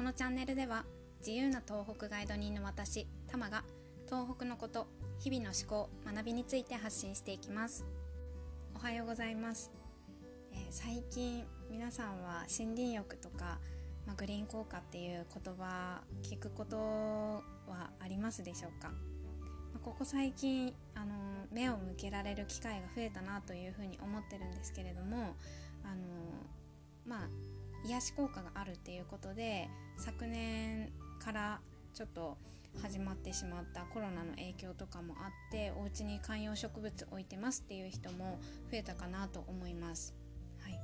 このチャンネルでは自由な東北ガイド人の私タマが東北のこと日々の思考学びについて発信していきます。おはようございます、えー、最近皆さんは森林浴とか、まあ、グリーン効果っていう言葉聞くことはありますでしょうか、まあ、ここ最近あの目を向けられる機会が増えたなというふうに思ってるんですけれども癒し効果があるっていうことで昨年からちょっと始まってしまったコロナの影響とかもあってお家に観葉植物置いてますっていう人も増えたかなと思います。はい、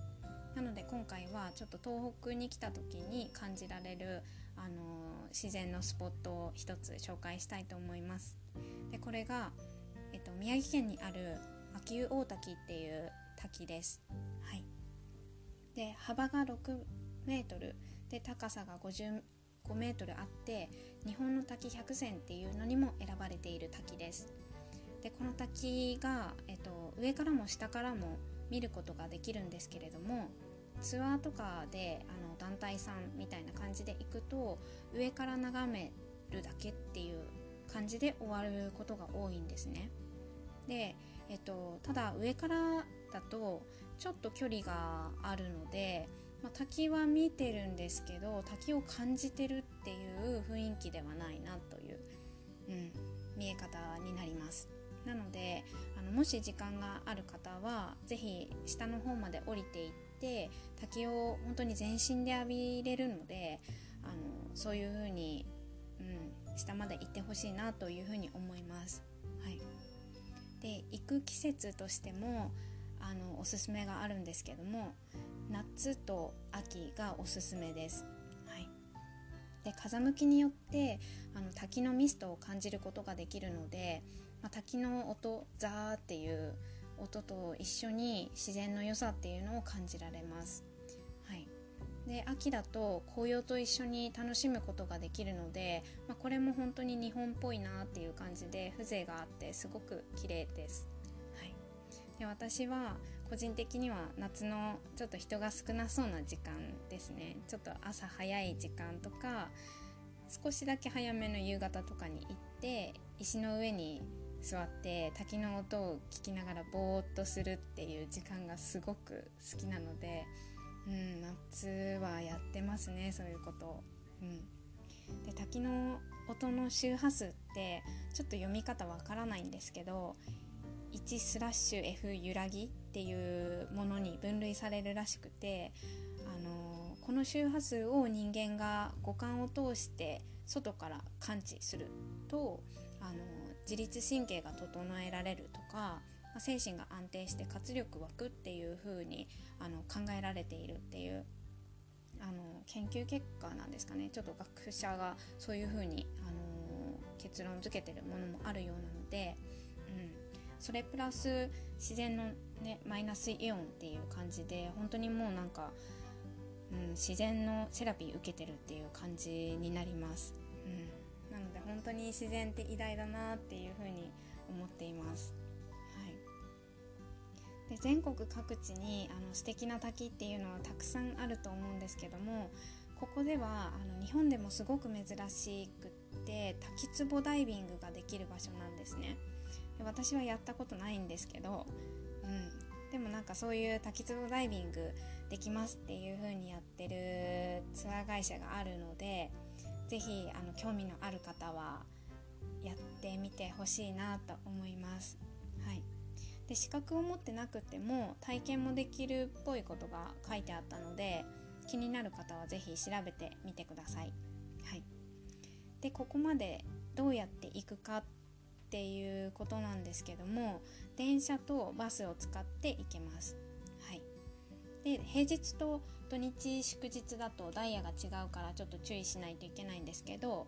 なので今回はちょっと東北に来た時に感じられるあの自然のスポットを一つ紹介したいと思います。でこれが、えっと、宮城県にある秋保大滝っていう滝です。はいで幅が6メートルで高さが55メートルあって日本の滝百選っていうのにも選ばれている滝ですでこの滝が、えっと、上からも下からも見ることができるんですけれどもツアーとかであの団体さんみたいな感じで行くと上から眺めるだけっていう感じで終わることが多いんですね。で、えっと、ただ上からだとちょっと距離があるので、まあ、滝は見てるんですけど滝を感じてるっていう雰囲気ではないなという、うん、見え方になります。なのであのもし時間がある方は是非下の方まで降りていって滝を本当に全身で浴びれるのであのそういう風に、うん、下まで行ってほしいなというふうに思います。で行く季節としてもあのおすすめがあるんですけども夏と秋がおすすめです。はい、で風向きによってあの滝のミストを感じることができるので、まあ、滝の音ザーっていう音と一緒に自然の良さっていうのを感じられます。で秋だと紅葉と一緒に楽しむことができるので、まあ、これも本当に日本っぽいなっていう感じで風情があってすごく綺麗です。はいで私は個人的には夏のちょっと人が少なそうな時間ですねちょっと朝早い時間とか少しだけ早めの夕方とかに行って石の上に座って滝の音を聞きながらぼーっとするっていう時間がすごく好きなので、うん、夏はやってますねそういうことを。うんで滝の音の周波数ってちょっと読み方わからないんですけど1スラッシュ F 揺らぎっていうものに分類されるらしくてあのこの周波数を人間が五感を通して外から感知するとあの自律神経が整えられるとかま精神が安定して活力湧くっていう風にあに考えられているっていうあの研究結果なんですかね。ちょっと学者がそういう風にあの結論付けてるものもあるようなので、うん、それプラス自然の、ね、マイナスイオンっていう感じで本当にもうなんか、うん、自然のセラピー受けてるっていう感じになります、うん、なので本当に自然って偉大だなっていうふうに思っています、で全国各地にあの素敵な滝っていうのはたくさんあると思うんですけどもここではあの日本でもすごく珍しくって滝壺ダイビングができる場所なんですね。で私はやったことないんですけど、うん、でもなんかそういう滝壺ダイビングできますっていう風にやってるツアー会社があるので是非あの興味のある方はやってみてほしいなと思います。はい、で資格を持ってなくても体験もできるっぽいことが書いてあったので気になる方は是非調べてみてください。はい、でここまでどうやって行くかっていうことなんですけども電車とバスを使って行けます。はい、で平日と土日祝日だとダイヤが違うからちょっと注意しないといけないんですけど、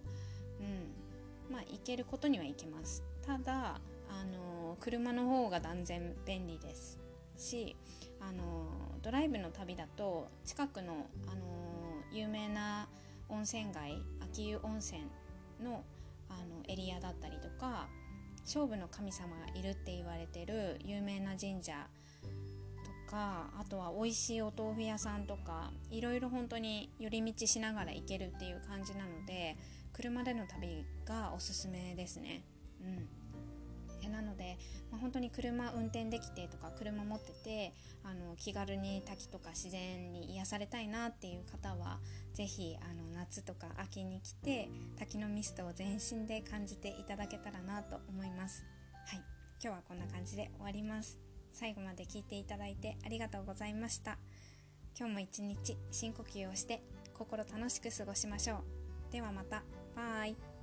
うんまあ、行けることには行けます。ただあの車の方が断然便利ですしあのドライブの旅だと近くのあの有名な温泉街秋湯温泉のあのエリアだったりとか勝負の神様がいるって言われてる有名な神社とかあとは美味しいお豆腐屋さんとかいろいろ本当に寄り道しながら行けるっていう感じなので車での旅がおすすめですね。うんなので、まあ、本当に車運転できてとか車持っててあの気軽に滝とか自然に癒されたいなっていう方は是非あの夏とか秋に来て滝のミストを全身で感じていただけたらなと思います。はい。今日はこんな感じで終わります。最後まで聞いていただいてありがとうございました。今日も一日深呼吸をして心楽しく過ごしましょう。ではまた。バイ。